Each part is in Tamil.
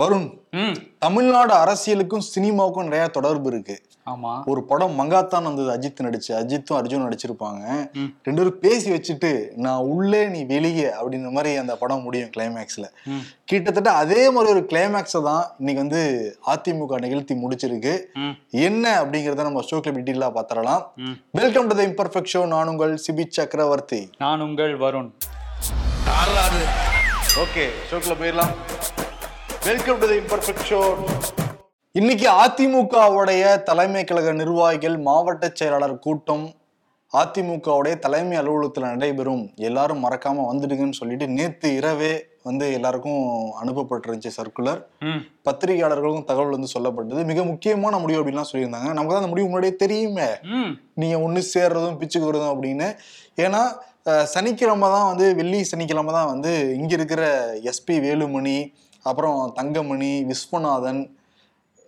வருண் தமிழ்நாடு அரசியலுக்கும் சினிமாவுக்கும் நிறைய தொடர்பு இருக்கு. ஆமா. ஒரு படம் மங்காத்தான் வந்தது அஜித் நடிச்சு அஜித்தும் அர்ஜுன் நடிச்சிருப்பாங்க. ரெண்டு பேரும் பேசி வச்சுட்டு நான் உள்ளே நீ வெளியே அப்படின்ற மாதிரி அந்த படம் முடியும் கிளைமேக்ஸ்ல கிட்டத்தட்ட அதே மாதிரி ஒரு கிளைமேக்ஸை தான் இன்னைக்கு வந்து அதிமுக நிகழ்த்தி முடிச்சிருக்கு. என்ன அப்படிங்கறத நம்ம ஷோக்கில் டீட்டெயிலாக பார்த்துடலாம் ம். Welcome to the imperfect show நான் உங்கள் சிபி சக்கரவர்த்தி. நான் உங்கள் வருண். ஓகே ஷோக்கில் போயிடலாம். Welcome to the imperfect show இன்னைக்கு அதிமுகவுடைய தலைமை கழக நிர்வாகிகள் மாவட்ட செயலாளர் கூட்டம் அதிமுகவுடைய தலைமை அலுவலகத்தில் நடைபெறும். எல்லாரும் மறக்காம வந்துடுங்கன்னு சொல்லிட்டு நேத்து இரவே வந்து எல்லாருக்கும் அனுப்பப்பட்டிருந்துச்சு சர்க்குலர். பத்திரிகையாளர்களுக்கும் தகவல் வந்து சொல்லப்பட்டது. மிக முக்கியமான முடிவு அப்படின்லாம் சொல்லியிருந்தாங்க. நமக்கு தான் அந்த முடிவு முன்னாடியே தெரியுமே. ம். நீங்க ஒன்று சேர்றதும் பிச்சுக்கிறதும் அப்படின்னு. ஏன்னா சனிக்கிழமை தான் வந்து வெள்ளி சனிக்கிழமை தான் வந்து இங்க இருக்கிற எஸ்பி வேலுமணி அப்புறம் தங்கமணி விஸ்வநாதன்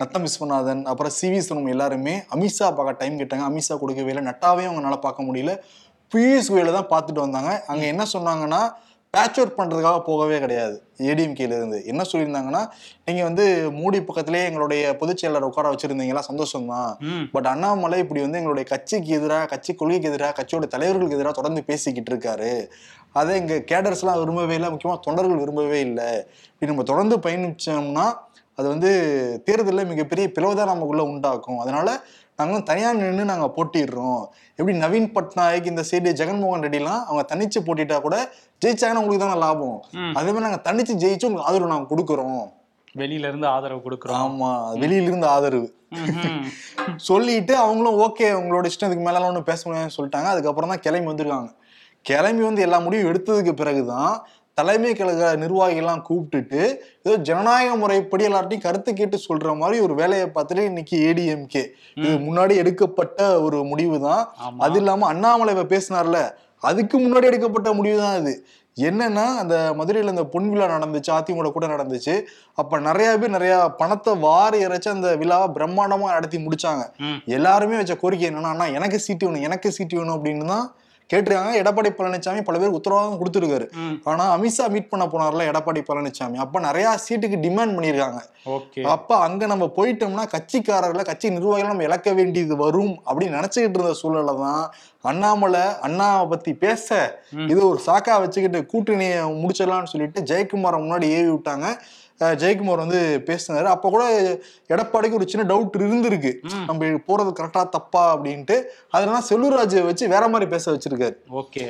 நத்தம் விஸ்வநாதன் அப்புறம் சிவி சுனம் எல்லாருமே அமித்ஷா பார்க்க டைம் கேட்டாங்க. அமித்ஷா கொடுக்கவே இல்லை. நட்டாவே அவங்களால பார்க்க முடியல. பியூஷ் கோயில தான் பார்த்துட்டு வந்தாங்க. அங்கே என்ன சொன்னாங்கன்னா பேட்ச் ஒர்க் பண்றதுக்காக போகவே கிடையாது. ஏடிஎம்கேல இருந்து. என்ன சொல்லியிருந்தாங்கன்னா நீங்க வந்து மூடி பக்கத்திலே எங்களுடைய பொதுச் செயலாளர் உட்கார வச்சிருந்தீங்களா? சந்தோஷம் தான் பட் அண்ணாமலை இப்படி வந்து எங்களுடைய கட்சிக்கு எதிராக கட்சி கொள்கைக்கு எதிராக கட்சியோட தலைவர்களுக்கு எதிராக தொடர்ந்து பேசிக்கிட்டு இருக்காரு. அதை எங்க கேடர்ஸ்லாம் விரும்பவே இல்லை. முக்கியமாக தொண்டர்கள் விரும்பவே இல்லை. இப்படி நம்ம தொடர்ந்து பயணிச்சோம்னா அது வந்து தேர்தலில் மிகப்பெரிய பிளவுதான் நமக்குள்ள உண்டாக்கும். அதனால நாங்களும் தனியாக நின்று நாங்கள் போட்டிடுறோம். எப்படி நவீன் பட்நாயக் இந்த சைடு ஜெகன்மோகன் ரெட்டிலாம் அவங்க தனிச்சு போட்டிட்டா கூட ஜெயிச்சாங்கன்னா உங்களுக்கு தானே லாபம். அதே மாதிரி நாங்கள் தனிச்சு ஜெயிச்சு உங்களுக்கு ஆதரவு நாங்கள் கொடுக்குறோம். வெளியில இருந்து ஆதரவு கொடுக்குறோம். ஆமா வெளியிலிருந்து ஆதரவு. ம்ஹும். சொல்லிட்டு அவங்களும் ஓகே உங்களோட இஷ்டம் இதுக்கு மேலாம் ஒன்றும் பேச முடியாதுன்னு சொல்லிட்டாங்க. அதுக்கப்புறம் தான் கிளம்பி வந்திருக்காங்க. கிளம்பி வந்து எல்லா முடிவும் எடுத்ததுக்கு பிறகுதான் தலைமை கழக நிர்வாகிகள்லாம் கூப்பிட்டுட்டு ஏதோ ஜனநாயக முறைப்படி எல்லார்ட்டையும் கருத்து கேட்டு சொல்ற மாதிரி ஒரு வேலையை பார்த்துட்டு இன்னைக்கு ஏடிஎம்கே இது முன்னாடி எடுக்கப்பட்ட ஒரு முடிவு தான். அது இல்லாம அண்ணாமலை இப்ப பேசினார்ல அதுக்கு முன்னாடி எடுக்கப்பட்ட முடிவு தான் அது என்னன்னா அந்த மதுரையில இந்த பொன் விழா நடந்துச்சு அதிமுக கூட நடந்துச்சு. அப்ப நிறைய பேர் நிறைய பணத்தை வாரி இறைச்சு அந்த விழாவை பிரம்மாண்டமா நடத்தி முடிச்சாங்க. எல்லாருமே வச்ச கோரிக்கை என்னன்னா எனக்கு சீட்டு வேணும் எனக்கு சீட்டு வேணும் அப்படின்னு தான் கேட்டிருக்காங்க எடப்பாடி பழனிசாமி பல பேருக்கு உத்தரவாதம் கொடுத்துருக்காரு. ஆனா அமித்ஷா மீட் பண்ண போனார்ல எடப்பாடி பழனிசாமி. அப்ப நிறைய சீட்டுக்கு டிமாண்ட் பண்ணியிருக்காங்க. ஓகே. அப்ப அங்க நம்ம போயிட்டோம்னா கட்சிக்காரர்களை கட்சி நிர்வாகிகளை நம்ம இழக்க வேண்டியது வரும் அப்படின்னு நினைச்சுக்கிட்டு இருந்த சூழல்ல தான் அண்ணாமலை அண்ணாவை பத்தி பேச இது ஒரு சாக்கா வச்சுக்கிட்டு கூட்டணியை முடிச்சிடலாம்னு சொல்லிட்டு ஜெயக்குமாரை முன்னாடி ஏவி விட்டாங்க. ஜெயக்குமார் வந்து பேசினாரு. அப்ப கூட எடப்பாடிக்கு ஒரு சின்ன டவுட் இருந்திருக்கு. நம்ம போறது கரெக்டா தப்பா அப்படின்ட்டு. அதனால செல்லூர்ராஜை வச்சு வேற மாதிரி பேச வச்சிருக்காரு. ஓகே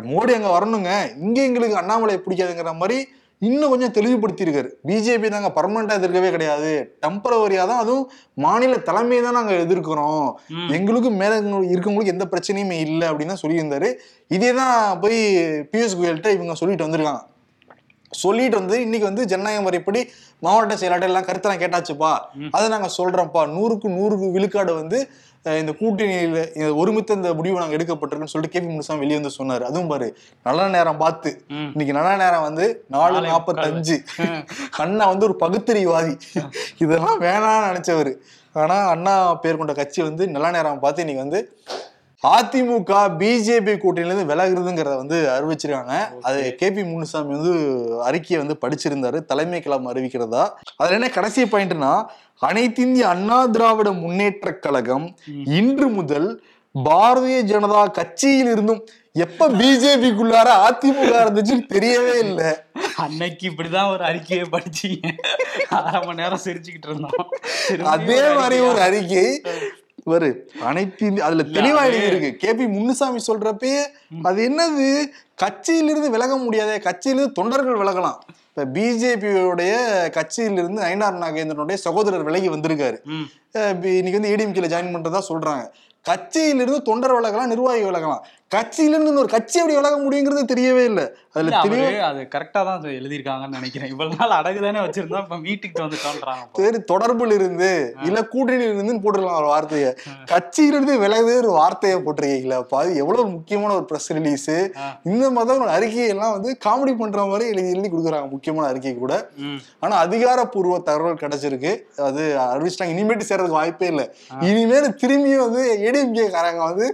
மோடி அங்க வரணுங்க. இங்க எங்களுக்கு அண்ணாமலை பிடிக்காதுங்கிற மாதிரி இன்னும் கொஞ்சம் தெளிவுபடுத்தியிருக்காரு. பிஜேபி நாங்க பர்மனண்டா எதிர்க்கவே கிடையாது. டெம்பரவரியா தான் அதுவும் மாநில தலைமையை தான் நாங்க எதிர்க்கிறோம். ம். எங்களுக்கு மேல இருக்கவங்களுக்கு எந்த பிரச்சனையுமே இல்லை அப்படின்னு தான் சொல்லியிருந்தாரு. இதே தான் போய் பியூஷ் கோயல்கிட்ட இவங்க சொல்லிட்டு வந்திருக்காங்க. சொல்லிட்டு வந்து இன்னைக்கு வந்து ஜனநாயக முறைப்படி மாவட்ட செயலாளர் எல்லாம் கருத்தெல்லாம் கேட்டாச்சுப்பா. அதை நாங்க சொல்றோம்ப்பா. நூறுக்கு நூறுக்கு விழுக்காடு வந்து இந்த கூட்டணியில ஒருமித்த இந்த முடிவு நாங்க எடுக்கப்பட்டிருக்குன்னு சொல்லிட்டு கேபி முனுசாமி வெளியே வந்து சொன்னாரு. அதுவும் பாரு நல்ல நேரம் பார்த்து. இன்னைக்கு நல்ல நேரம் வந்து நாலு நாலே நாற்பத்தஞ்சு அண்ணா வந்து ஒரு பகுத்தறிவாதி. இதெல்லாம் வேணாம்னு நினைச்சவரு. ஆனா அண்ணா பேர் கொண்ட கட்சி வந்து நல்ல நேரம் பார்த்து இன்னைக்கு வந்து அதிமுக பிஜேபி கூட்டணியிலிருந்து விலகுறதுங்கிறத வந்து அறிவிச்சிருக்காங்க. அது கேபி முனுசாமி வந்து அறிக்கையை வந்து படிச்சிருந்தாரு. தலைமை கிளம்ப அறிவிக்கிறதா? அதுல என்ன கடைசி பாயிண்ட்னா அனைத்திந்திய அண்ணா திராவிட முன்னேற்ற கழகம் இன்று முதல் பாரதிய ஜனதா கட்சியில் இருந்தும் எப்ப பிஜேபிக்குள்ளார அதிமுக இருந்துச்சுன்னு தெரியவே இல்லை. அன்னைக்கு இப்படிதான் ஒரு அறிக்கையை படிச்சீங்க. அரை மணி நேரம் சிரிச்சுக்கிட்டு இருந்தோம். அதே மாதிரி ஒரு? அறிக்கை. வரு அனைத்து அதுல தெளிவா அது- எழுதி இருக்கு கேபி முன்னுசாமி சொல்றப்பயே அது என்னது? கட்சியிலிருந்து விலக முடியாதே கட்சியிலிருந்து தொண்டர்கள் விலகலாம். இப்ப பிஜேபியோடைய கட்சியிலிருந்து நயனார் நாகேந்திரனுடைய சகோதரர் விலகி வந்திருக்காரு. இன்னைக்கு வந்து ஏடிஎம்கேல ஜாயின் பண்றதா சொல்றாங்க. கட்சியிலிருந்து தொண்டர் விலகலாம் நிர்வாகி விலகலாம். கட்சியிலிருந்து இன்னொரு கட்சி எப்படி விலக முடியுங்கிறது தெரியவே இல்லை. அதுல அவரு அது கரெக்டா தான் எழுதியிருக்காங்கன்னு நினைக்கிறேன். இவ்வளவு நாள் அடகு தானே வச்சிருந்தா இப்ப மீட்டிங் வந்துட்டோன்றாங்க. சரி தொடர்புல இருந்து இல்ல கூட்டணியில இருந்துன்னு போட்டுருக்கலாம் ஒரு வார்த்தையை. கட்சியிலிருந்து விலகுது ஒரு வார்த்தையை போட்டிருக்கீங்களா அது எவ்வளவு முக்கியமான ஒரு ப்ரெஸ் ரிலீஸ். இந்த மாதிரி ஒரு அறிக்கையெல்லாம் வந்து காமெடி பண்ற மாதிரி எழுதி எழுதி கொடுக்குறாங்க முக்கியமான அறிக்கை கூட. ஆனா அதிகாரப்பூர்வ தகவல் கிடைச்சிருக்கு. அது அறிவிச்சிட்டாங்க. இனிமேட்டு சேர்றதுக்கு வாய்ப்பே இல்லை. இனிமேல் திரும்பியும் வந்து ஏடிஎம்கே காரங்க வந்து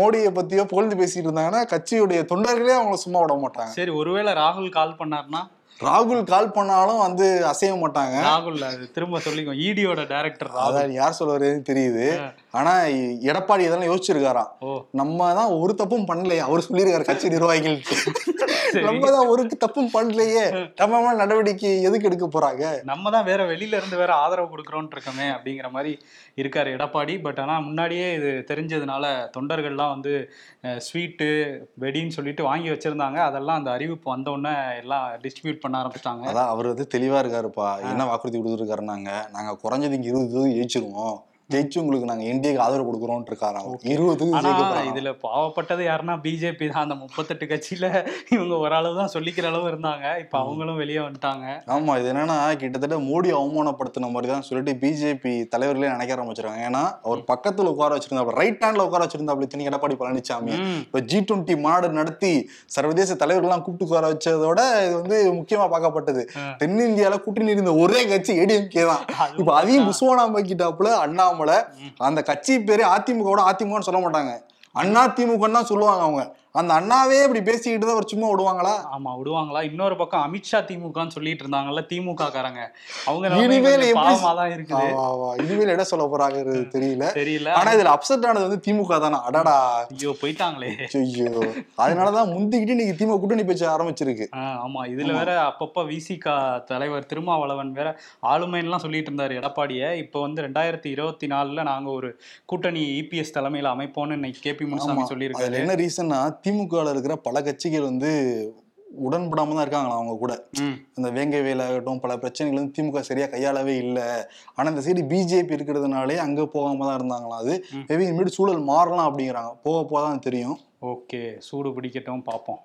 மோடியை பத்தியோ புகழ்ந்து பேசிட்டு இருந்தாங்கன்னா கட்சியுடைய தொண்டர்களே அவங்கள சும்மா விட மாட்டாங்க. சரி ஒருவேளை ராகுல் கால் பண்ணாருன்னா? ராகுல் கால் பண்ணாலும் வந்து அசைய மாட்டாங்க. ராகுல் திரும்ப சொல்லிக்கோ ஈடியோட டைரக்டர் ராகுல். அதான் யார் சொல்ல வருதுன்னு தெரியுது. ஆனா எடப்பாடி இதெல்லாம் யோசிச்சிருக்காராம் ஓ. நம்ம தான் ஒரு தப்பும் பண்ணலையே. அவர் சொல்லியிருக்காரு கட்சி நிர்வாகிகளுக்கு சரி. நம்ம தான் ஒரு தப்பும் பண்ணலையே. நம்ம நடவடிக்கை எதுக்கு எடுக்க போறாங்க? நம்ம தான் வேற வெளியில இருந்து வேற ஆதரவு கொடுக்குறோம்னு இருக்கோமே அப்படிங்கிற மாதிரி இருக்காரு எடப்பாடி. பட் ஆனா முன்னாடியே இது தெரிஞ்சதுனால தொண்டர்கள்லாம் வந்து ஸ்வீட்டு வெடின்னு சொல்லிட்டு வாங்கி வச்சிருந்தாங்க. அதெல்லாம் அந்த அறிவிப்பு வந்த உடனே எல்லாம் டிஸ்ட்ரிபியூட் பண்ண ஆரம்பிச்சிட்டாங்க. அதான் அவர் வந்து தெளிவா இருக்காருப்பா. என்ன வாக்குறுதி கொடுத்துருக்காருனாங்க நாங்க குறைஞ்சது இங்க இருபது ஜெயிச்சிருவோம். ஜெயிச்சு உங்களுக்கு நாங்க இந்தியாவுக்கு ஆதரவு கொடுக்குறோம் இருக்காராம் இருபது. இதுல பாவப்பட்டது யாருன்னா பிஜேபி தான். அந்த முப்பத்தெட்டு கட்சியில இவங்க ஓரளவு தான் சொல்லிக்கிற அளவு இருந்தாங்க. இப்ப அவங்களும் வெளியே வந்துட்டாங்க. ஆமா இது என்னன்னா கிட்டத்தட்ட மோடி அவமானப்படுத்தின மாதிரி தான் சொல்லிட்டு பிஜேபி தலைவர்களே நினைக்க ஆரம்பிச்சிருக்காங்க. ஏன்னா அவர் பக்கத்துல உட்கார வச்சிருந்தா ரைட் ஹேண்ட்ல உட்கார வச்சிருந்தா அப்படி திணி எடப்பாடி பழனிசாமி இப்ப ஜி டுவெண்ட்டி மாநாடு நடத்தி சர்வதேச தலைவர்கள்லாம் கூப்பிட்டு உட்கார வச்சதோட இது வந்து முக்கியமா பார்க்கப்பட்டது. தென்னிந்தியால கூட்டணி இருந்த ஒரே கட்சி ஏடிஎம்கே தான். இப்ப அதையும் புஸ்வானாமாக்கிட்டாப்புல அண்ணாமலை அந்த கட்சி பேரு அதிமுகவோட அதிமுகன்னு சொல்ல மாட்டாங்க. அண்ணா திமுகன்னு தான் சொல்லுவாங்க அவங்க. அந்த அண்ணாவே இப்படி பேசிக்கிட்டு தான் அவர் சும்மா விடுவாங்களா? ஆமா விடுவாங்களா? இன்னொரு பக்கம் அமித்ஷா திமுகன்னு சொல்லிட்டு இருந்தாங்கல்ல திமுக காரங்க அவங்க இனிமேல் தான் இருக்குது. இனிமேல் என்ன சொல்ல போறாங்கிறது தெரியல. தெரியல. ஆனா இதுல அப்செட் ஆனது வந்து திமுக தானே? அடடா. ஐயோ போயிட்டாங்களே. ஐயோ. அதனாலதான் முந்திக்கிட்டு இன்னைக்கு திமுக கூட்டணி பேச்ச ஆரம்பிச்சிருக்கு. ஆமா. இதுல வேற அப்பப்ப விசிகா தலைவர் திருமாவளவன் வேற ஆளுமைன்னுலாம் சொல்லிட்டு இருந்தாரு எடப்பாடிய. இப்ப வந்து ரெண்டாயிரத்தி இருபத்தி நாலுல நாங்க ஒரு கூட்டணி இபிஎஸ் தலைமையில அமைப்போம்னு இன்னைக்கு கேபி முனுசாமி ஆமா. சொல்லியிருக்காரு. என்ன ரீசன்னா திமுகல இருக்கிற பல கட்சிகள் வந்து உடன்படாம தான் இருக்காங்களா அவங்க கூட? இந்த வேங்கை வேலாகட்டும் பல பிரச்சனைகள் வந்து திமுக சரியா கையாளவே இல்லை. ஆனா இந்த சைடு பிஜேபி இருக்கிறதுனாலே அங்க போகாம தான் இருந்தாங்களாம் அது. மேபி இனிமேல் சூழல் மாறலாம் அப்படிங்கிறாங்க. போக போக தான் தெரியும். ஓகே சூடு பிடிக்கட்டும் பார்ப்போம்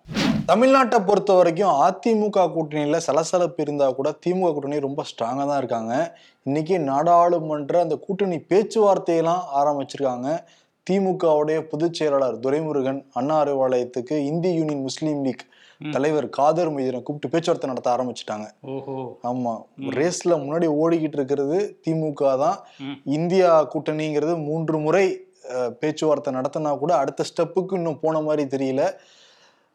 தமிழ்நாட்டை பொறுத்த வரைக்கும் அதிமுக கூட்டணியில சலசலப்பு இருந்தா கூட திமுக கூட்டணி ரொம்ப ஸ்ட்ராங்கா தான் இருக்காங்க. இன்னைக்கு நாடாளுமன்ற அந்த கூட்டணி பேச்சுவார்த்தையெல்லாம் ஆரம்பிச்சிருக்காங்க. திமுகவுடைய பொதுச் செயலாளர் துரைமுருகன் அண்ணா அறிவாலயத்துக்கு இந்திய யூனியன் முஸ்லீம் லீக். தலைவர் காதர் மைதீனை கூப்பிட்டு பேச்சுவார்த்தை நடத்த ஆரம்பிச்சிட்டாங்க. ஆமா. ரேஸ்ல முன்னாடி ஓடிக்கிட்டு இருக்கிறது திமுக தான். இந்தியா கூட்டணிங்கிறது மூன்று முறை பேச்சுவார்த்தை நடத்தினா கூட அடுத்த ஸ்டெப்புக்கு இன்னும் போன மாதிரி தெரியல.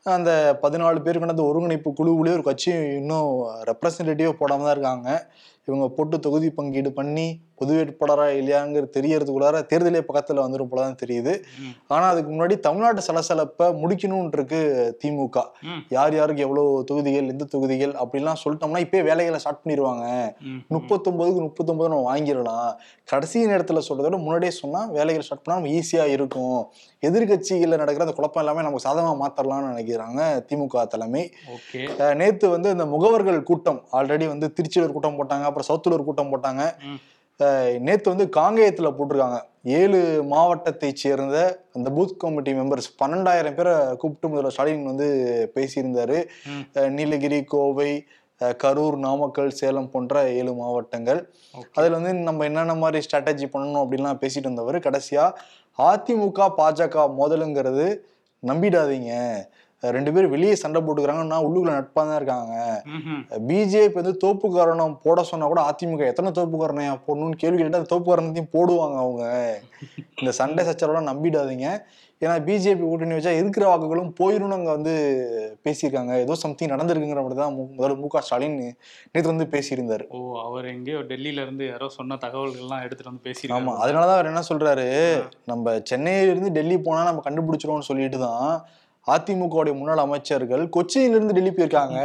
அந்த பதினாலு பேர் கொண்ட அந்த ஒருங்கிணைப்பு குழுவுலேயே ஒரு கட்சி இன்னும் ரெப்ரசன்டேட்டிவ் போடாம தான் இருக்காங்க. இவங்க போட்டு தொகுதி பங்கீடு பண்ணி பொது வேட்பாளரா இல்லையாங்கிறது தெரியறதுக்குள்ளார தேர்தலே பக்கத்துல வந்துடும் போல தான் தெரியுது. ம். ஆனா அதுக்கு முன்னாடி தமிழ்நாட்டு சலசலப்பை முடிக்கணும்னு இருக்கு திமுக. யார் யாருக்கு எவ்வளவு தொகுதிகள் எந்த தொகுதிகள் அப்படிலாம் சொல்லிட்டோம்னா இப்பயே வேலைகளை ஸ்டார்ட் பண்ணிடுவாங்க ம், முப்பத்தொன்பதுக்கு முப்பத்தொன்பது நம்ம வாங்கிடலாம். கடைசி நேரத்துல சொல்றதை விட முன்னாடியே சொன்னா வேலைகள் ஸ்டார்ட் பண்ணா நம்ம ஈஸியா இருக்கும். எதிர்கட்சிகள்ல நடக்கிற அந்த குழப்பம் எல்லாமே நமக்கு சாதகமா மாத்தரலாம்னு நினைக்கிறாங்க திமுக தலைமை. நேத்து வந்து இந்த முகவர்கள் கூட்டம் ஆல்ரெடி வந்து திருச்சியில் ஒரு கூட்டம் போட்டாங்க அப்புறம் சவுத்துல ஒரு கூட்டம் போட்டாங்க. நேத்து வந்து காங்கேயத்துல போட்டிருக்காங்க. ஏழு மாவட்டத்தை சேர்ந்த அந்த பூத் கமிட்டி மெம்பர்ஸ் பன்னெண்டாயிரம் பேரை கூப்பிட்டு முதல்வர் ஸ்டாலின் வந்து பேசியிருந்தாரு. நீலகிரி கோவை கரூர் நாமக்கல் சேலம் போன்ற ஏழு மாவட்டங்கள். அதுல வந்து நம்ம என்னென்ன மாதிரி ஸ்ட்ராட்டஜி பண்ணணும் அப்படின்லாம் பேசிட்டு இருந்தவர். கடைசியா அதிமுக பாஜக மோதலுங்கிறது நம்பிடாதீங்க. ரெண்டு பேரும் வெளியே சண்டை போட்டுக்கிறாங்கன்னா உள்ளுக்குள்ள நட்பா தான் இருக்காங்க. பிஜேபி வந்து தோப்பு காரணம் போட சொன்னா கூட அதிமுக எத்தனை தோப்பு காரணம் போடணும்னு கேள்வி கேட்டா அந்த தோப்பு காரணத்தையும் போடுவாங்க அவங்க. இந்த சண்டை சச்சரவுலாம் நம்பிடாதீங்க. ஏன்னா பிஜேபி கூட்டணி வச்சா இருக்கிற வாக்குகளும் போயிரும் அங்க வந்து பேசியிருக்காங்க. ஏதோ சம்திங் நடந்திருக்குங்கிற மாதிரி தான் முதல்ல மு க ஸ்டாலின் நேற்று வந்து பேசியிருந்தாரு. ஓ அவர் எங்கேயோ டெல்லியில இருந்து யாரோ சொன்ன தகவல்கள்லாம் எடுத்துட்டு வந்து ஆமா பேசியிருக்காங்க அதனாலதான் அவர் என்ன சொல்றாரு? நம்ம சென்னையில இருந்து டெல்லி போனா நம்ம கண்டுபிடிச்சிருவோம்னு சொல்லிட்டு தான் அதிமுகவுடைய முன்னாள் அமைச்சர்கள் கொச்சியில இருந்து டெல்லி போயிருக்காங்க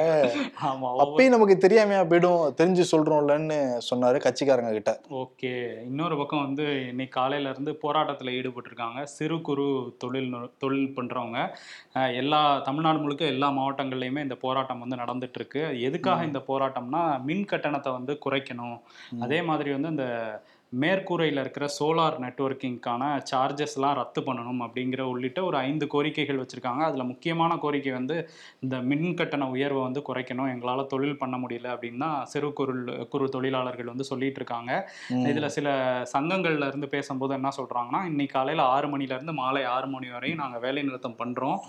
அப்பயும் நமக்கு தெரியாமையா போயிடும் தெரிஞ்சு சொல்றோம்லன்னு சொன்னாரு கட்சிக்காரங்க கிட்ட. ஓகே இன்னொரு பக்கம் வந்து இன்னைக்கு காலையில இருந்து போராட்டத்தில் ஈடுபட்டிருக்காங்க. சிறு குறு தொழில் தொழில் பண்றவங்க. எல்லா தமிழ்நாடு முழுக்க எல்லா மாவட்டங்கள்லையுமே இந்த போராட்டம் வந்து நடந்துட்டு இருக்கு எதுக்காக இந்த போராட்டம்னா மின் கட்டணத்தை வந்து குறைக்கணும். அதே மாதிரி வந்து இந்த மேற்கூரையில் இருக்கிற சோலார் நெட்வொர்க்கிங்க்கான சார்ஜஸ்லாம் ரத்து பண்ணணும் அப்படிங்கிற உள்ளிட்ட ஒரு ஐந்து கோரிக்கைகள் வச்சுருக்காங்க. அதில் முக்கியமான கோரிக்கை வந்து இந்த மின் கட்டண உயர்வை வந்து குறைக்கணும். எங்களால் தொழில் பண்ண முடியல அப்படின்னு தான் சிறு குறு குறு தொழிலாளர்கள் வந்து சொல்லிட்டு இருக்காங்க. இதுல சில சங்கங்கள்ல இருந்து பேசும்போது என்ன சொல்றாங்கன்னா இன்னைக்கு காலையில ஆறு மணில இருந்து மாலை ஆறு மணி வரையும் நாங்க வேலை நிறுத்தம் பண்றோம்.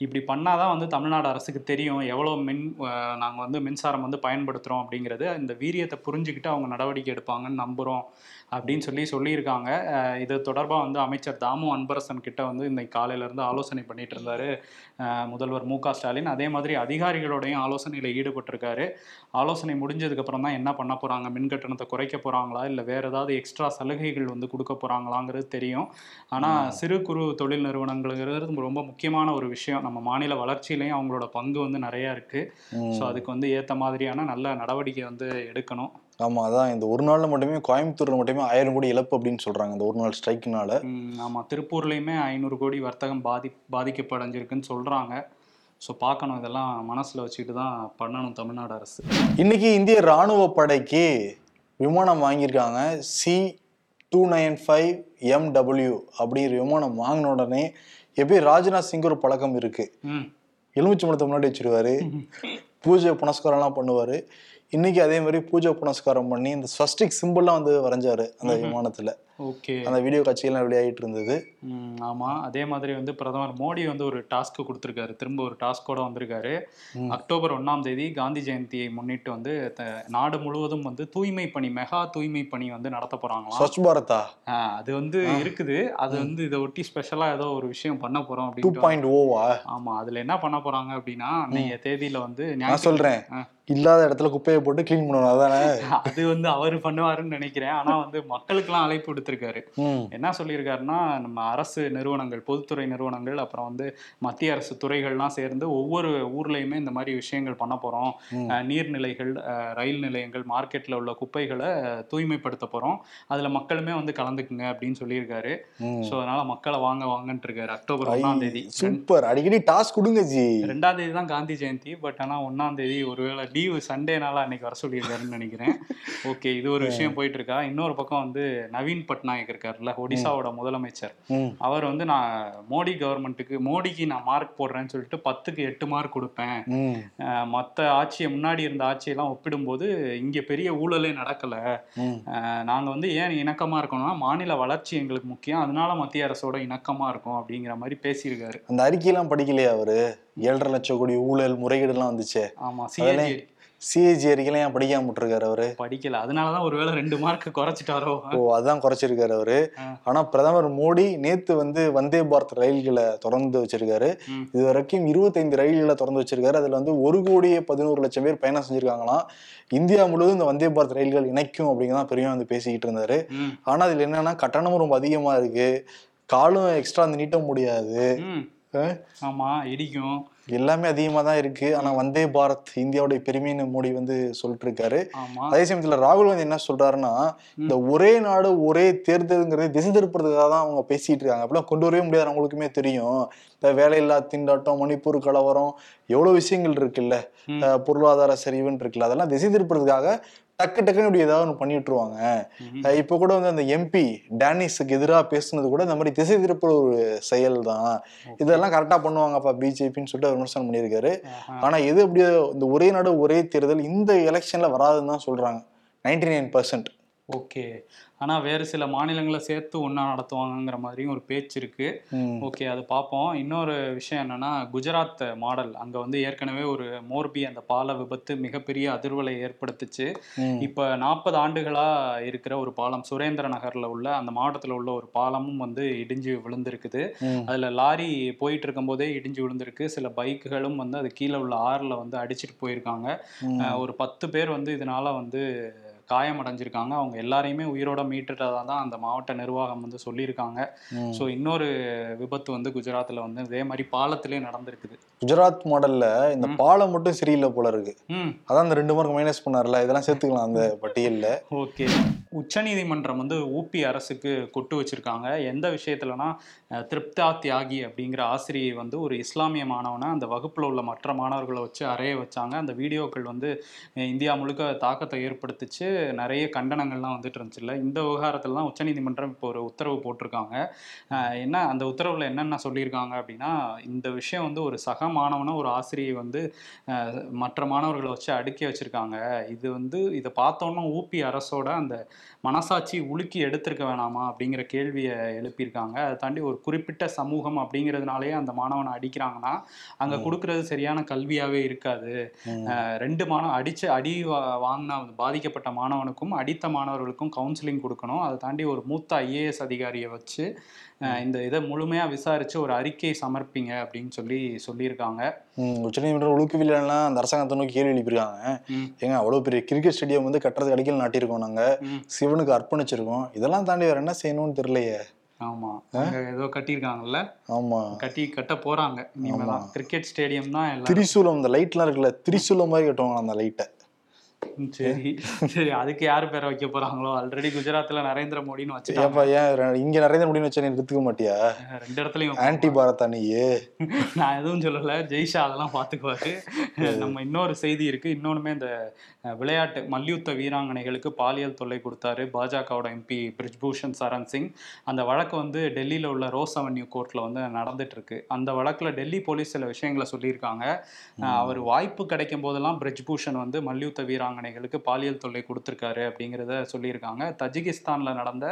இப்படி பண்ணாதான் வந்து தமிழ்நாடு அரசுக்கு தெரியும். எவ்வளவு மின் அஹ், நாங்க வந்து மின்சாரம் வந்து பயன்படுத்துறோம் அப்படிங்கிறது. இந்த வீரியத்தை புரிஞ்சுக்கிட்டு அவங்க நடவடிக்கை எடுப்பாங்கன்னு நம்புறோம். அப்படின்னு சொல்லி சொல்லியிருக்காங்க. இது தொடர்பாக வந்து அமைச்சர் தாமு அன்பரசன் கிட்ட வந்து இன்னைக்கு காலையில இருந்து ஆலோசனை பண்ணிட்டு இருந்தாரு. முதல்வர் மு க ஸ்டாலின். அதே மாதிரி அதிகாரிகளோடையும் ஆலோசனையில் ஈடுபட்டிருக்காரு. ஆலோசனை முடிஞ்சதுக்கு அப்புறம் தான் என்ன பண்ண போறாங்க? மின் கட்டணத்தை குறைக்க போறாங்களா? இல்லை வேற ஏதாவது எக்ஸ்ட்ரா சலுகைகள் வந்து கொடுக்க போறாங்களாங்கிறது தெரியும். ஆனா சிறு குறு தொழில் நிறுவனங்கள்ங்கிறது ரொம்ப முக்கியமான ஒரு விஷயம். நம்ம மாநில வளர்ச்சியிலையும் அவங்களோட பங்கு வந்து நிறைய இருக்கு. ஸோ அதுக்கு வந்து ஏத்த மாதிரியான நல்ல நடவடிக்கை வந்து எடுக்கணும். ஆமா அதான். இந்த ஒரு நாள்ல மட்டுமே கோயம்புத்தூர்ல மட்டுமே ஆயிரம் கோடி இழப்பு அப்படின்னு சொல்றாங்க இந்த ஒரு நாள் ஸ்ட்ரைக்குனால. ம், ஆமா. திருப்பூர்லயுமே ஐநூறு கோடி வர்த்தகம் பாதி பாதிக்கப்படைஞ்சிருக்குன்னு சொல்றாங்க. ஸோ பார்க்கணும். இதெல்லாம் மனசுல வச்சுக்கிட்டு தான் பண்ணணும் தமிழ்நாடு அரசு. இன்னைக்கு இந்திய ராணுவ படைக்கு விமானம் வாங்கியிருக்காங்க. C two nine five M W அப்படிங்கிற விமானம் வாங்கின உடனே எப்படி ராஜ்நாத் சிங் ஒரு பழக்கம் இருக்கு. ம். எலுமிச்சை மரத்தை முன்னாடி வச்சிருவாரு. பூஜை புனஸ்காரம்லாம் பண்ணுவாரு. இன்னைக்கு அதே மாதிரி பூஜை புனஸ்காரம் பண்ணி இந்த ஸ்வஸ்டிக் சிம்பிள்லாம் வந்து வரைஞ்சாரு அந்த விமானத்துல. ஓகே. அந்த வீடியோ காட்சியெல்லாம் வெளியாகிட்டு இருந்தது ம், ஆமா. அதே மாதிரி வந்து பிரதமர் மோடி வந்து ஒரு டாஸ்க் கொடுத்துருக்காரு. திரும்ப ஒரு டாஸ்கோட வந்திருக்காரு. அக்டோபர் ஒண்ணாம் தேதி காந்தி ஜெயந்தியை முன்னிட்டு வந்து நாடு முழுவதும் வந்து தூய்மை பணி மெகா தூய்மை பணி வந்து நடத்த போறாங்களாம். ஸ்வச் பாரதா அது வந்து இருக்குது. அது வந்து இதை ஒட்டி ஸ்பெஷலா ஏதோ ஒரு விஷயம் பண்ண போறோம் டூ அப்படின்னு பாயிண்ட் ஓவா? ஆமா. அதுல என்ன பண்ண போறாங்க அப்படின்னா நீங்க தேதியில வந்து நான் ஆ. இல்லாத இடத்துல குப்பையை போட்டு க்ளீன் பண்ணணும் அதானே? அது வந்து அவர் பண்ணுவாருன்னு நினைக்கிறேன். ஆனா வந்து மக்களுக்கெல்லாம் அழைப்பு விடுத்திருக்காரு ம். என்ன சொல்லியிருக்காருன்னா நம்ம அரசு நிறுவனங்கள் பொதுத்துறை நிறுவனங்கள் அப்புறம் வந்து மத்திய அரசு துறைகள்லாம் சேர்ந்து ஒவ்வொரு ஊர்லயுமே இந்த மாதிரி விஷயங்கள் பண்ண போறோம். ம். அஹ் நீர்நிலைகள் ரயில் நிலையங்கள் மார்க்கெட்ல உள்ள குப்பைகளை தூய்மைப்படுத்த போறோம். அதுல மக்களுமே வந்து கலந்துக்குங்க அப்படின்னு சொல்லியிருக்காரு. ஸோ அதனால மக்களை வாங்க வாங்கன்ட்டு இருக்காரு. அக்டோபர் ஒன்றாம் தேதி. சூப்பர். அடிக்கடி டாஸ்க் கொடுங்க ஜி. ரெண்டாம் தேதி தான் காந்தி ஜெயந்தி பட் ஆனா ஒன்னாம் தேதி ஒருவேளை லீவு சண்டேனால அன்னைக்கு வர சொல்லியிருக்காருன்னு நினைக்கிறேன். ஓகே இது ஒரு விஷயம் போயிட்டு இருக்கா. இன்னொரு பக்கம் வந்து நவீன் பட்நாயக் இருக்காருல்ல ஒடிசாவோட முதலமைச்சர். அவர் வந்து நான் மோடி கவர்மெண்ட்டுக்கு மோடிக்கு நான் மார்க் போடுறேன்னு சொல்லிட்டு பத்துக்கு எட்டு மார்க் கொடுப்பேன். மத்த ஆட்சியை முன்னாடி இருந்த ஆட்சியெல்லாம் ஒப்பிடும்போது இங்க பெரிய ஊழலே நடக்கல. நாங்க வந்து ஏன் இணக்கமா இருக்கோம்னா மாநில வளர்ச்சி எங்களுக்கு முக்கியம். அதனால மத்திய அரசோட இணக்கமா இருக்கும் அப்படிங்கிற மாதிரி பேசியிருக்காரு. அந்த அறிக்கையெல்லாம் படிக்கலையா அவரு? ஏழரை லட்சம் கோடி ஊழல் முறைகேடுலாம் வந்துச்சே. ஆமா அதெல்லாம் சிஏஜி அறிக்கையெல்லாம் ஏன் படிக்காம விட்டுருக்காரு அவரு? படிக்கல. அதனாலதான் ஒருவேளை ரெண்டு மார்க் குறைச்சிட்டாரோ? ஓ அதான் குறைச்சிருக்காரு அவரு. ஆனா பிரதமர் மோடி நேத்து வந்து வந்தே பாரத் ரயில்களை திறந்து வச்சிருக்காரு. இது வரைக்கும் இருபத்தைந்து ரயில்களை திறந்து வச்சிருக்காரு. அதுல வந்து ஒரு கோடியே பதினோரு லட்சம் பேர் பயணம் செஞ்சிருக்காங்களாம். இந்தியா முழுவதும் இந்த வந்தே பாரத் ரயில்கள் இணைக்கும் அப்படிங்கதான் பெரியவன் வந்து பேசிக்கிட்டு இருந்தாரு. ஆனா அதுல என்னன்னா கட்டணமும் ரொம்ப அதிகமா இருக்கு. காலும் எக்ஸ்ட்ரா வந்து நீட்ட முடியாது. ஆமா இடிக்கும். எல்லாமே அதிகமா தான் இருக்கு. ஆனா வந்தே பாரத் இந்தியாவுடைய பெருமைன்னு மோடி வந்து சொல்லிட்டு இருக்காரு அதே சமயத்துல ராகுல் காந்தி என்ன சொல்றாருன்னா இந்த ஒரே நாடு ஒரே தேர்தலுங்கிறது திசை திருப்புறதுக்காக தான் அவங்க பேசிட்டு இருக்காங்க. அப்படிலாம் கொண்டு வரவே முடியாது அவங்களுக்குமே தெரியும். இந்த வேலையில்லா திண்டாட்டம் மணிப்பூர் கலவரம் எவ்வளவு விஷயங்கள் இருக்குல்ல? பொருளாதார சரிவுன்னு இருக்குல்ல? அதெல்லாம் திசை திருப்புறதுக்காக டக்கு டக்குன்னு இப்படி ஏதாவது ஒன்று பண்ணி விட்டுருவாங்க. இப்போ கூட வந்து அந்த எம்பி டேனிஸுக்கு எதிராக பேசுனது கூட இந்த மாதிரி திசை திருப்புற ஒரு செயல் தான். இதெல்லாம் கரெக்டா பண்ணுவாங்கப்பா பிஜேபின்னு சொல்லிட்டு விமர்சனம் பண்ணியிருக்காரு. ஆஹா. ஆனா எது அப்படியே இந்த ஒரே நாடு ஒரே தேர்தல் இந்த எலெக்ஷன்ல வராதுன்னு தான் சொல்றாங்க. Ninety nine percent okay. ஆனா வேறு சில மாநிலங்களை சேர்த்து ஒண்ணா நடத்துவாங்கங்கிற மாதிரியும் ஒரு பேச்சு இருக்கு. ஓகே அது பார்ப்போம் இன்னொரு விஷயம் என்னன்னா குஜராத் மாடல். அங்க வந்து ஏற்கனவே ஒரு மோர்பி அந்த பால விபத்து மிகப்பெரிய அதிர்வலை ஏற்படுத்துச்சு. இப்ப நாற்பது ஆண்டுகளா இருக்கிற ஒரு பாலம் சுரேந்திர நகர்ல உள்ள அந்த மாவட்டத்துல உள்ள ஒரு பாலமும் வந்து இடிஞ்சு விழுந்திருக்குது. அதுல லாரி போயிட்டு இருக்கும்போதே இடிஞ்சு விழுந்திருக்கு. சில பைக்குகளும் வந்து அது கீழே உள்ள ஆறுல வந்து அடிச்சிட்டு போயிருக்காங்க. ஒரு பத்து பேர் வந்து இதனால வந்து காயமடைஞ்சிருக்காங்க. அவங்க எல்லாரையுமே உயிரோட மீட்டுட்டதா தான் அந்த மாவட்ட நிர்வாகம் வந்து சொல்லியிருக்காங்க. ஸோ இன்னொரு விபத்து வந்து குஜராத்ல வந்து இதே மாதிரி பாலத்திலே நடந்திருக்குது. குஜராத் மாடல்ல இந்த பாலம் மட்டும் சரியில்லை போல இருக்கு. அதான் இந்த ரெண்டு மார்க் மைனஸ் பண்ணார்ல. இதெல்லாம் சேர்த்துக்கலாம் அந்த பட்டியல்ல. ஓகே. உச்சநீதிமன்றம் வந்து ஊபி அரசுக்கு கொட்டு வச்சிருக்காங்க. எந்த விஷயத்துலனா திருப்தா தியாகி அப்படிங்கிற ஆசிரியை வந்து ஒரு இஸ்லாமிய மாணவனை அந்த வகுப்பில் உள்ள மற்ற மாணவர்களை வச்சு அறைய வச்சாங்க. அந்த வீடியோக்கள் வந்து இந்தியா முழுக்க தாக்கத்தை ஏற்படுத்திச்சு. நிறைய கண்டனங்கள்லாம் வந்துட்டு இருந்துச்சுல்ல. இந்த விவகாரத்துல தான் உச்சநீதிமன்றம் இப்போ ஒரு உத்தரவு போட்டிருக்காங்க. என்ன அந்த உத்தரவில் என்னென்ன சொல்லியிருக்காங்க அப்படின்னா இந்த விஷயம் வந்து ஒரு சக மாணவனை ஒரு ஆசிரியை வந்து மற்ற மாணவர்களை வச்சு அடுக்கி வச்சிருக்காங்க. இது வந்து இதை பார்த்தோன்னா ஊபி அரசோட அந்த மனசாட்சி உலுக்கி எடுத்திருக்க வேணாமா அப்படிங்கிற கேள்வியை எழுப்பியிருக்காங்க. அதை தாண்டி ஒரு குறிப்பிட்ட சமூகம் அப்படிங்கிறதுனாலயே அந்த மாணவனை அடிக்கிறாங்கன்னா அங்க கொடுக்கறது சரியான கல்வியாவே இருக்காது. ரெண்டு மாணவ அடிச்ச அடி வாங்கின பாதிக்கப்பட்ட மாணவனுக்கும் அடித்த மாணவர்களுக்கும் கவுன்சிலிங் கொடுக்கணும். அதை தாண்டி ஒரு மூத்த ஐஏஎஸ் அதிகாரியை வச்சு இந்த இதை முழுமையா விசாரிச்சு ஒரு அறிக்கை சமர்ப்பிங்க அப்படின்னு சொல்லி சொல்லியிருக்காங்க. உச்சநீதிமன்றம் ஒழுக்கவில்லைன்னா அந்த அரசாங்கத்தை நோக்கி கேள்வி எழுப்பியிருக்காங்க. ஏங்க அவ்வளவு பெரிய கிரிக்கெட் ஸ்டேடியம் வந்து கட்டுறதுக்கு அடிக்கல் நாட்டியிருக்கோம் நாங்க. சிவனுக்கு அர்ப்பணிச்சிருக்கோம். இதெல்லாம் தாண்டி வேற என்ன செய்யணும்னு தெரியலையே. ஆமா. ஏதோ கட்டியிருக்காங்கல்ல? ஆமா. கட்டி கட்ட போறாங்க. கிரிக்கெட் ஸ்டேடியம் தான் திரிசூலம் இந்த லைட்லாம் இருக்குல்ல திரிசூலம் மாதிரி கட்டுவாங்க அந்த லைட்டை. சரி. சரி அதுக்கு யார் பேரை வைக்க போறாங்களோ? ஆல்ரெடி குஜராத்ல நரேந்திர மோடின்னு வச்சுட்டாங்க. ஏன்? இங்க நரேந்திர மோடின்னு வச்சா எடுத்துக்க மாட்டியா? ரெண்டு இடத்துலயும் ஆன்டி பாரதா நீயே நான் எதுவும் சொல்லல. ஜெய்ஷா அதெல்லாம் பாத்துக்குவாரு. நம்ம இன்னொரு செய்தி இருக்கு. இன்னொன்னுமே இந்த விளையாட்டு மல்யுத்த வீராங்கனைகளுக்கு பாலியல் தொல்லை கொடுத்தாரு பாஜகவோட எம்பி பிரிஜ்பூஷன் சரண் சிங். அந்த வழக்கு வந்து டெல்லியில உள்ள ரோஸ் அவென்யூ கோர்ட்ல வந்து நடந்துட்டு இருக்கு. அந்த வழக்குல டெல்லி போலீஸ் சில விஷயங்களை சொல்லியிருக்காங்க. அவர் வாய்ப்பு கிடைக்கும் போதெல்லாம் பிரிஜ்பூஷன் வந்து மல்யுத்த வீராங்கனைகளுக்கு பாலியல் தொல்லை கொடுத்துருக்காரு அப்படிங்கிறத சொல்லியிருக்காங்க. தஜிகிஸ்தானில் நடந்த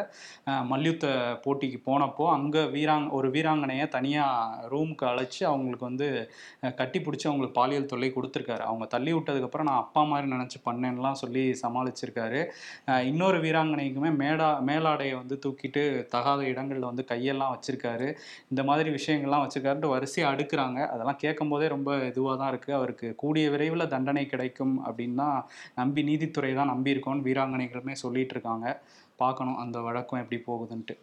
மல்யுத்த போட்டிக்கு போனப்போ அங்கே வீராங் ஒரு வீராங்கனையை தனியாக ரூமுக்கு அழைச்சி அவங்களுக்கு வந்து கட்டி பிடிச்சி அவங்களுக்கு பாலியல் தொல்லை கொடுத்துருக்காரு. அவங்க தள்ளி விட்டதுக்கப்புறம் நான் அப்பா மாதிரி நினச்சி பண்ணேன்லாம் சொல்லி சமாளிச்சிருக்காரு. இன்னொரு வீராங்கனைக்குமே மேடா மேலாடையை வந்து தூக்கிட்டு தகாத இடங்களில் வந்து கையெல்லாம் வச்சுருக்காரு. இந்த மாதிரி விஷயங்கள்லாம் வச்சுருக்காருன்ட்டு வரிசையாக அடுக்குறாங்க. அதெல்லாம் கேட்கும் போதே ரொம்ப இதுவாக தான் இருக்குது அவருக்கு கூடிய விரைவில் தண்டனை கிடைக்கும் அப்படின்னு தான் நம்பி நீதித்துறை தான் நம்பியிருக்கோன்னு வீராங்கனைகளுமே சொல்லிட்டு இருக்காங்க பார்க்கணும் அந்த வழக்கம் எப்படி போகுதுன்ட்டு.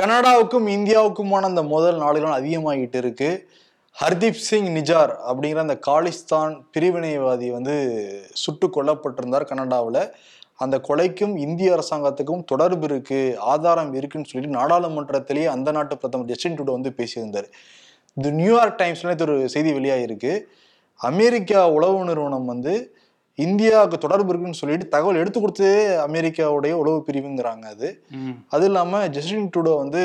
கனடாவுக்கும் இந்தியாவுக்குமான அந்த முதல் நாடுகளும் அதிகமாகிட்டு இருக்கு. ஹர்தீப் சிங் நிஜார் அப்படிங்கிற அந்த காலிஸ்தான் பிரிவினைவாதி வந்து சுட்டு கொல்லப்பட்டிருந்தார் கனடாவில். அந்த கொலைக்கும் இந்திய அரசாங்கத்துக்கும் தொடர்பு இருக்கு ஆதாரம் இருக்குன்னு சொல்லிட்டு நாடாளுமன்றத்திலேயே அந்த நாட்டு பிரதமர் ஜஸ்டின் டுடோ வந்து பேசியிருந்தார். இது நியூயார்க் டைம்ஸ்ல ஒரு செய்தி வெளியாகிருக்கு அமெரிக்கா உளவு நிறுவனம் வந்து இந்தியாவுக்கு தொடர்பு இருக்குன்னு சொல்லிட்டு தகவல் எடுத்து கொடுத்ததே அமெரிக்காவுடைய உளவு பிரிவுங்கிறாங்க அது. அது இல்லாம ஜஸ்டின் ட்ரூடோ வந்து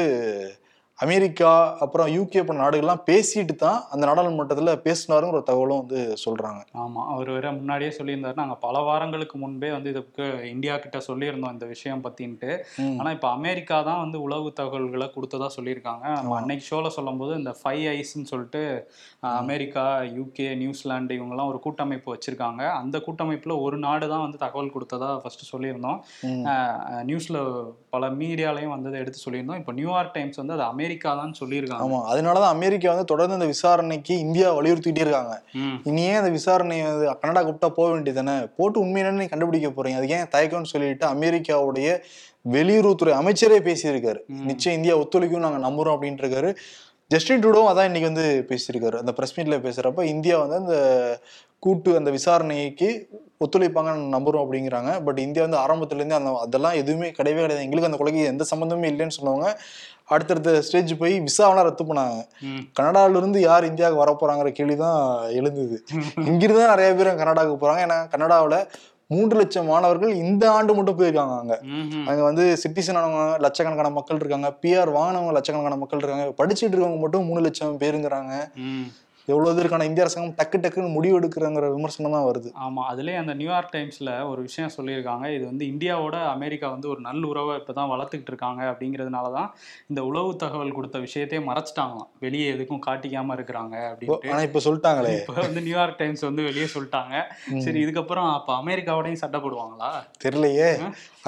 அமெரிக்கா அப்புறம் யூகே போன்ற நாடுகள்லாம் பேசிட்டு தான் அந்த நாடாளுமன்றத்துல பேசினாருங்கிற ஒரு தகவலும் வந்து சொல்றாங்க. ஆமா அவர் வேற முன்னாடியே சொல்லியிருந்தாரு. நாங்க பல வாரங்களுக்கு முன்பே வந்து இதுக்கு இந்தியா கிட்ட சொல்லியிருந்தோம் இந்த விஷயம் பத்தின்ட்டு. ம். ஆனா இப்ப அமெரிக்கா தான் வந்து உளவு தகவல்களை கொடுத்ததா சொல்லியிருக்காங்க. நம்ம அன்னைக்கு ஷோல சொல்லும்போது இந்த ஃபைவ் ஐஸ்ன்னு சொல்லிட்டு அமெரிக்கா யூகே நியூசிலாந்து இவங்கெல்லாம் ஒரு கூட்டமைப்பு வச்சிருக்காங்க. அந்த கூட்டமைப்புல ஒரு நாடு தான் வந்து தகவல் கொடுத்ததா ஃபர்ஸ்ட் சொல்லியிருந்தோம். நியூஸ்ல பல மீடியாலையும் வந்து எடுத்து சொல்லியிருந்தோம். இப்போ நியூயார்க் டைம்ஸ் வந்து அது அமெரிக்கா தான் சொல்லியிருக்காங்க. ஆமா அதனாலதான் அமெரிக்கா வந்து தொடர்ந்து இந்த விசாரணைக்கு இந்தியா வலியுறுத்திட்டே இருக்காங்க. ம். இனி ஏன் அந்த விசாரணை வந்து கனடா கூப்பிட்டா போக வேண்டியதானே போட்டு உண்மையான நீங்க கண்டுபிடிக்க போறீங்க. அது ஏன் தயக்கம்னு சொல்லிட்டு அமெரிக்காவுடைய வெளியுறவுத்துறை அமைச்சரே பேசியிருக்காரு. நிச்சயம் இந்தியா ஒத்துழைக்கும் நாங்க நம்புறோம் அப்படின்ட்டு இருக்காரு ஜஸ்டின் ட்ரூடோவும் அதான் இன்னைக்கு வந்து பேசியிருக்காரு. அந்த பிரஸ் மீட்ல பேசுறப்ப இந்தியா வந்து அந்த கூட்டு அந்த விசாரணைக்கு ஒத்துழைப்பாங்கன்னு நம்புறோம் அப்படிங்கிறாங்க. பட் இந்தியா வந்து ஆரம்பத்துல இருந்து அந்த அதெல்லாம் எதுவுமே கிடையவே கிடையாது. எங்களுக்கு அந்த கொலைக்கு எந்த சம்மந்தமே இல்லைன்னு சொன்னவங்க அடுத்தடுத்த ஸ்டேஜ் போய் விசாவெல்லாம் ரத்து பண்ணாங்க. இருந்து யார் இந்தியாவுக்கு வர போறாங்கிற கேள்விதான் எழுந்தது. இங்கிருந்து தான் நிறைய பேர் கனடாவுக்கு போறாங்க. ஏன்னா கனடாவுல மூன்று லட்சம் மாணவர்கள் இந்த ஆண்டு மட்டும் போயிருக்காங்க அங்க. அங்க வந்து சிட்டிசன் ஆனவங்க லட்சக்கணக்கான மக்கள் இருக்காங்க. பிஆர் வாங்கினவங்க லட்சக்கணக்கான மக்கள் இருக்காங்க. படிச்சுட்டு இருக்கவங்க மட்டும் மூணு லட்சம் பேருங்கிறாங்க. ம் எவ்வளவு இருக்கான இந்திய அரசாங்கம் டக்கு டக்குன்னு முடிவு எடுக்கிறங்கிற விமர்சனம் தான் வருது. ஆமா அதுலயே அந்த நியூயார்க் டைம்ஸ்ல ஒரு விஷயம் சொல்லியிருக்காங்க. இது வந்து இந்தியாவோட அமெரிக்கா வந்து ஒரு நல்ல உறவை இப்பதான் வளர்த்துக்கிட்டு இருக்காங்க அப்படிங்கிறதுனால தான் இந்த உளவு தகவல் கொடுத்த விஷயத்தையே மறைச்சிட்டாங்களாம். வெளியே எதுக்கும் காட்டிக்காம இருக்கிறாங்க அப்படின்ட்டு. ஆனா இப்ப சொல்லிட்டாங்களே. இப்ப வந்து நியூயார்க் டைம்ஸ் வந்து வெளியே சொல்லிட்டாங்க. சரி இதுக்கப்புறம் அப்ப அமெரிக்காவோடையும் சட்டை போடுவாங்களா? தெரியலையே.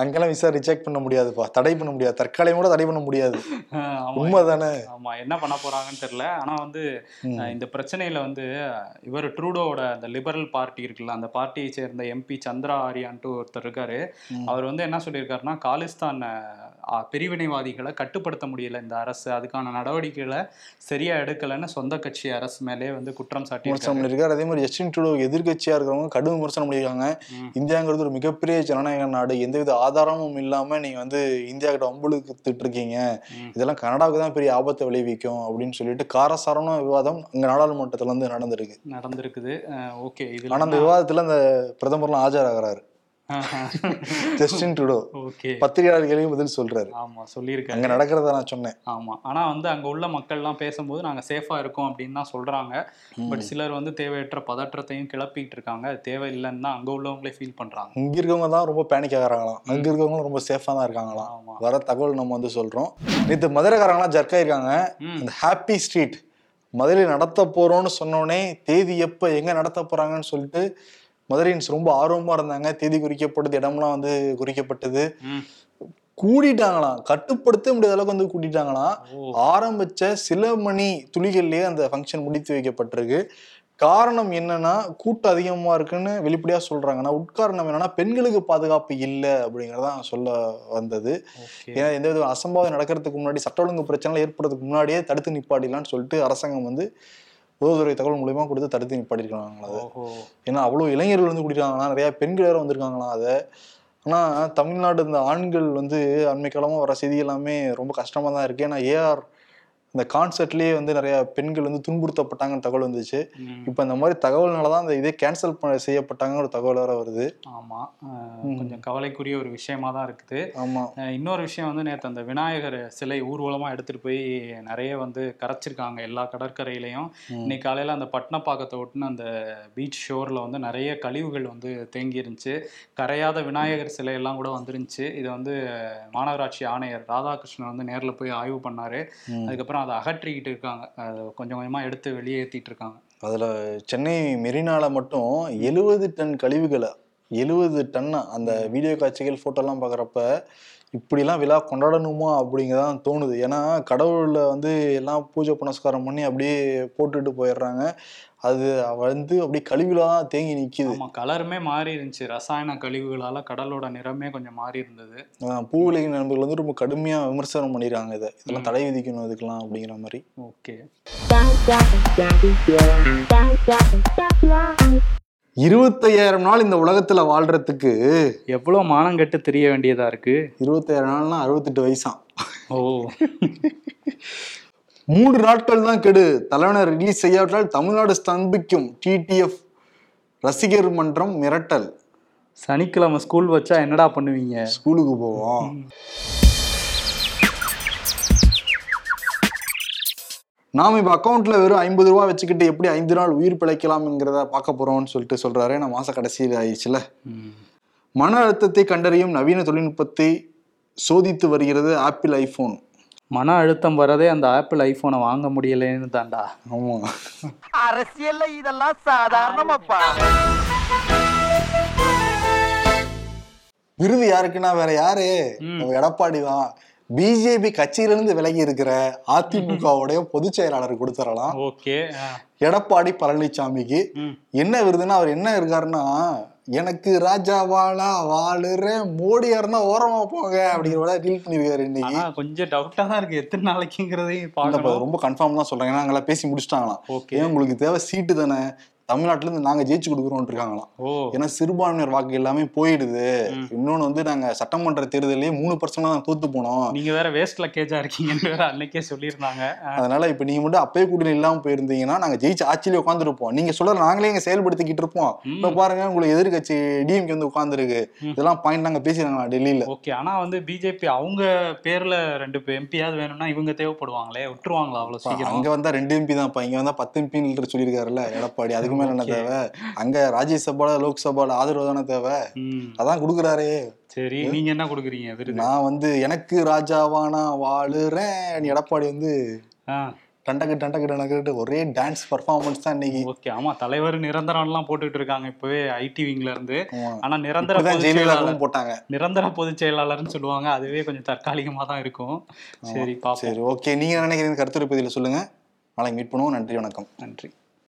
அங்கெல்லாம் விசா ரிஜெக்ட் பண்ண முடியாதுப்பா. தடை பண்ண முடியாது. தற்காலிகம் கூட தடை பண்ண முடியாது. ஆஹ் ஆமா. உண்மைதானே? ஆமா என்ன பண்ண போறாங்கன்னு தெரியல. ஆனா வந்து இந்த பிரச்சனையில வந்து இவர் ட்ரூடோவோட அந்த லிபரல் பார்ட்டி இருக்குல்ல அந்த பார்ட்டியை சேர்ந்த எம்பி சந்திரா ஆரியான்ட்டு ஒருத்தர் இருக்காரு. அவர் வந்து என்ன சொல்லியிருக்காருன்னா காலிஸ்தான் பிரிவினைவாதிகளை கட்டுப்படுத்த முடியல இந்த அரசு. அதுக்கான நடவடிக்கைகளை சரியா எடுக்கலைன்னு சொந்த கட்சி அரசு மேலே வந்து குற்றம் விமர்சனம் சாட்டியிருக்காரு பண்ணியிருக்காரு. அதே மாதிரி ஜஸ்டின் ட்ரூடோ எதிர்க்கட்சியா இருக்கிறவங்க கடும் விமர்சனம் பண்ணியிருக்காங்க. இந்தியாங்கிறது ஒரு மிகப்பெரிய ஜனநாயக நாடு. எந்தவித ஆதாரமும் இல்லாம நீங்க வந்து இந்தியா கிட்ட வம்புழுத்துட்டு இருக்கீங்க. இதெல்லாம் கனடாவுக்கு தான் பெரிய ஆபத்தை விளைவிக்கும் அப்படின்னு சொல்லிட்டு காரசாரமான விவாதம் இங்க நாடாளுமன்றத்துல வந்து நடந்திருக்கு. நடந்திருக்குது. ஓகே. இதுல ஆனா அந்த விவாதத்துல அந்த பிரதமர்லாம் ஆஜராகிறாரு. Justin Trudeau. ஓகே. பத்திரிகையாளர் கேள்வி பதில் சொல்றாரு. ஆமா சொல்லியிருக்காரு. அங்க நடக்கிறத நான் சொன்னேன். ஆமா. ஆனா வந்து அங்க உள்ள மக்கள்லாம் பேசும்போது நாங்க சேஃபா இருக்கோம் அப்படின்னு தான் சொல்றாங்க. பட் சிலர் வந்து தேவையற்ற பதற்றத்தையும் கிளப்பிட்டு இருக்காங்க. அது தேவையில்லைன்னு தான் அங்க உள்ளவங்களே ஃபீல் பண்றாங்க. இங்க இருக்கவங்க தான் ரொம்ப பேனிக் ஆகிறாங்களாம். அங்க இருக்கவங்க ரொம்ப சேஃபா தான் இருக்காங்களாம். வர தகவல் நம்ம வந்து சொல்றோம். நேற்று மதுரைக்காரங்களாம் ஜர்க் ஆயிருக்காங்க. ம். இந்த ஹாப்பி ஸ்ட்ரீட் மதுரையில் நடத்த போறோம்னு சொன்னோடனே தேதி எப்ப எங்க நடத்த போறாங்கன்னு சொல்லிட்டு மதுரையின்ஸ் ரொம்ப ஆர்வமா இருந்தாங்க. தேதி குறிக்கப்பட்டது இடம்லாம் வந்து குறிக்கப்பட்டது. கூட்டிட்டாங்களாம் கட்டுப்படுத்த முடியாத அளவுக்கு வந்து கூட்டிட்டாங்களாம். ஆரம்பிச்ச சில மணி துளிகள்லயே அந்த ஃபங்க்ஷன் முடித்து வைக்கப்பட்டிருக்கு. காரணம் என்னன்னா கூட்டம் அதிகமா இருக்குன்னு வெளிப்படையா சொல்றாங்க ஆனா உட்காரணம் என்னன்னா பெண்களுக்கு பாதுகாப்பு இல்லை அப்படிங்கறதான் சொல்ல வந்தது. ஏன்னா எந்த வித அசம்பாவிதம் நடக்கிறதுக்கு முன்னாடி சட்ட ஒழுங்கு பிரச்சனை ஏற்படுறதுக்கு முன்னாடியே தடுத்து நிப்பாட்டிடலாம்னு சொல்லிட்டு அரசாங்கம் வந்து உதவுத்துறை தகவல் மூலியமா கொடுத்து தடுத்து நிப்பாட்டிருக்காங்க அதை. ஏன்னா அவ்வளோ இளைஞர்கள் வந்து குடிக்கிறாங்களா நிறைய பெண்கள் வேற வந்திருக்காங்களாம் அதை. ஆனா தமிழ்நாடு இந்த ஆண்கள் வந்து அண்மை காலமா வர செய்தி எல்லாமே ரொம்ப கஷ்டமா தான் இருக்கு. ஏன்னா ஏஆர் இந்த கான்சர்ட்லயே வந்து நிறைய பெண்கள் வந்து துன்புறுத்தப்பட்டாங்கன்னு தகவல் வந்துச்சு. இப்போ இந்த மாதிரி தகவல்னால தான் அந்த இதே கேன்சல் செய்யப்பட்டாங்கன்னு ஒரு தகவல் வேற வருது. ஆமா. அஹ், கொஞ்சம் கவலைக்குரிய ஒரு விஷயமா தான் இருக்குது. ஆமா. அஹ், இன்னொரு விஷயம் வந்து நேற்று அந்த விநாயகர் சிலை ஊர்வலமா எடுத்துட்டு போய் நிறைய வந்து கரைச்சிருக்காங்க எல்லா கடற்கரையிலையும். இன்னைக்கு காலையில அந்த பட்னப்பாக்கத்தை ஒட்டுன அந்த பீச் ஷோர்ல வந்து நிறைய கழிவுகள் வந்து தேங்கி இருந்துச்சு கரையாத விநாயகர் சிலை எல்லாம் கூட வந்துருந்துச்சு. இது வந்து மாநகராட்சி ஆணையர் ராதாகிருஷ்ணன் வந்து நேர்ல போய் ஆய்வு பண்ணாரு. ம். அப்புறம் அதை அகற்றிக்கிட்டு இருக்காங்க. அதை கொஞ்சம் கொஞ்சமாக எடுத்து வெளியேற்றிட்டு இருக்காங்க. அதில் சென்னை மெரினால மட்டும் எழுபது டன் கழிவுகளை எழுபது டன்னா அந்த வீடியோ காட்சிகள் ஃபோட்டோலாம் பார்க்குறப்ப இப்படிலாம் விழா கொண்டாடணுமா அப்படிங்கதான் தோணுது. ஏன்னா கடவுளில் வந்து எல்லாம் பூஜை புனஸ்காரம் பண்ணி அப்படியே போட்டுட்டு போயிடுறாங்க. அது வந்து அப்படியே கழிவுல தான் தேங்கி நிக்குது. ஆமா கலருமே மாறி இருந்துச்சு. ரசாயன கழிவுகளால கடலோட நிறமே கொஞ்சம் மாறி இருந்தது. அஹ் பூவுலகின் நண்பர்கள் வந்து ரொம்ப கடுமையா விமர்சனம் பண்ணிடுறாங்க இதை. இதெல்லாம் தடை விதிக்கணும் இதுக்கெல்லாம் அப்படிங்கிற மாதிரி. ஓகே. இருபத்தையாயிரம் நாள் இந்த உலகத்துல வாழ்றதுக்கு எவ்வளவு மானம் கெட்டு தெரிய வேண்டியதா இருக்கு? இருபத்தாயிரம் நாள்னா அறுபத்தெட்டு வயசாம் ஓ. மூன்று நாட்கள் தான் கெடு. தலைவனர் ரிலீஸ் செய்யாவிட்டால் தமிழ்நாடு ஸ்தம்பிக்கும். டிடிஎஃப் ரசிகர் மன்றம் மிரட்டல். சனிக்கிழமை ஸ்கூல் வச்சா என்னடா பண்ணுவீங்க? ஸ்கூலுக்கு போவோம். நாம இப்ப அக்கௌண்ட்ல வெறும் ஐம்பது ரூபா வச்சுக்கிட்டு எப்படி ஐந்து நாள் உயிர் பிழைக்கலாம்ங்கிறத பார்க்க போறோம்னு சொல்லிட்டு சொல்றாரு. நான் மாச கடைசியில் ஆயிடுச்சுல. மன அழுத்தத்தை கண்டறியும் நவீன தொழில்நுட்பத்தை சோதித்து வருகிறது ஆப்பிள் ஐபோன். மன அழுத்தம் வரதே அந்த ஆப்பிள் ஐபோனை வாங்க முடியலன்னு தான்டா. ஆமா. அரசியல்ல இதெல்லாம் சாதாரணமாப்பா. விருது யாருக்குன்னா வேற யாரு. நம்ம எடப்பாடி தான். பிஜேபி கட்சியிலிருந்து விலகி இருக்கிற அதிமுகவுடைய பொதுச் செயலாளர் கொடுத்துடலாம் ஓகே எடப்பாடி பழனிசாமிக்கு ம். என்ன விருதுன்னா அவர் என்ன இருக்காருன்னா எனக்கு ராஜாவாலா வாழுறேன் மோடியா இருந்தா ஓரமா போங்க அப்படிங்கிற விட டீல் பண்ணிருக்காரு இன்னைக்கு. கொஞ்சம் டவுட்டா தான் இருக்கு. எத்தனை நாளைக்குங்கிறதையும் ரொம்ப கன்ஃபார்ம் தான் சொல்றேன். ஏன்னா அங்கெல்லாம் பேசி முடிச்சிட்டாங்களாம். ஓகே. உங்களுக்கு தேவை சீட்டு தானே? தமிழ்நாட்டுல இருந்து நாங்க ஜெயிச்சு கொடுக்குறோம் இருக்காங்களாம் ஏன்னா சிறுபான்மையினர் வாக்கு எல்லாமே போயிடுது. இன்னொன்னு வந்து நாங்க சட்டமன்ற தேர்தலையே மூணு பர்சன்ட் தான் தோத்து போனோம். நீங்க வேற வேஸ்ட் லக்கேஜா இருக்கீங்கன்னு வேற அன்னைக்கே சொல்லியிருந்தாங்க. அதனால இப்ப நீங்க மட்டும் அப்பயே கூட்டணி இல்லாம போயிருந்தீங்கன்னா நாங்க ஜெயிச்சு ஆட்சியிலே உட்காந்துருப்போம் நீங்க சொல்ற நாங்களே இங்க செயல்படுத்திக்கிட்டு இருப்போம். இப்ப பாருங்க உங்களுக்கு எதிர்கட்சி டிஎம்கே வந்து உட்காந்துருக்கு. இதெல்லாம் பாயிண்ட் நாங்க பேசிடுறாங்களா டெல்லியில. ஓகே ஆனா வந்து பிஜேபி அவங்க பேர்ல ரெண்டு எம்பியாவது வேணும்னா இவங்க தேவைப்படுவாங்களே விட்டுருவாங்களா அவ்வளவு சீக்கிரம்? அங்க வந்தா ரெண்டு எம்பி தான்ப்பா. இங்க வந்தா பத்து எம்பின்னு சொல்லியிருக்காருல்ல எடப்பாடி. அதுக்கு மேல என்ன. தேவை? அங்க ராஜ்யசபால லோக்சபால ஆதரவு தானே தேவை? அதான் கொடுக்குறாரே. சரி நீங்க என்ன கொடுக்குறீங்க? நான் வந்து எனக்கு ராஜாவானா வாழுறேன். எடப்பாடி வந்து டண்டக்கு டண்டக்கு டண்டக்கு ஒரே டான்ஸ் பர்ஃபார்மன்ஸ் தான் இன்னைக்கு. ஓகே ஆமா தலைவர் நிரந்தரம்லாம் போட்டுட்டு இருக்காங்க இப்பவே ஐடி விங்ல இருந்து. ஆனா நிரந்தர ஜெயலலிதாவும் போட்டாங்க. நிரந்தர பொதுச் செயலாளர்னு சொல்லுவாங்க. அதுவே கொஞ்சம் தற்காலிகமா தான் இருக்கும். சரி சரி ஓகே. நீங்க நினைக்கிறீங்க? கருத்துரை பதில சொல்லுங்க. நாளைக்கு மீட் பண்ணுவோம். நன்றி வணக்கம். நன்றி.